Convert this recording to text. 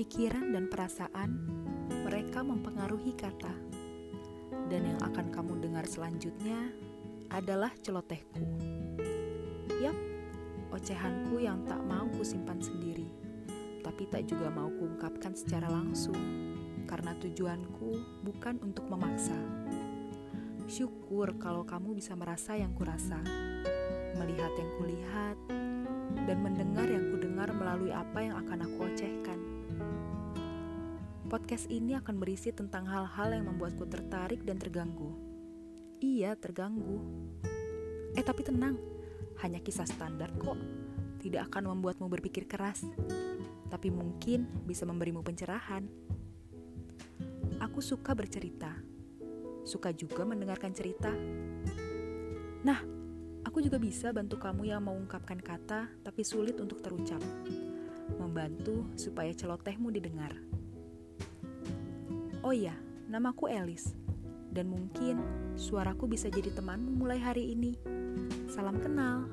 pikiran dan perasaan, mereka mempengaruhi kata. Dan yang akan kamu dengar selanjutnya adalah celotehku. Yap, ocehanku yang tak mau kusimpan sendiri, tapi tak juga mau kuungkapkan secara langsung, karena tujuanku bukan untuk memaksa. Syukur kalau kamu bisa merasa yang kurasa, melihat yang kulihat, dan mendengar yang kudengar melalui apa yang akan aku ocehkan. Podcast ini akan berisi tentang hal-hal yang membuatku tertarik dan terganggu. Iya, terganggu. Eh, tapi tenang, hanya kisah standar kok. Tidak akan membuatmu berpikir keras, tapi mungkin bisa memberimu pencerahan. Aku suka bercerita, suka juga mendengarkan cerita. Nah, aku juga bisa bantu kamu yang mengungkapkan kata tapi sulit untuk terucap. Membantu supaya celotehmu didengar. Oh iya, namaku Elis. Dan mungkin suaraku bisa jadi temanmu mulai hari ini. Salam kenal.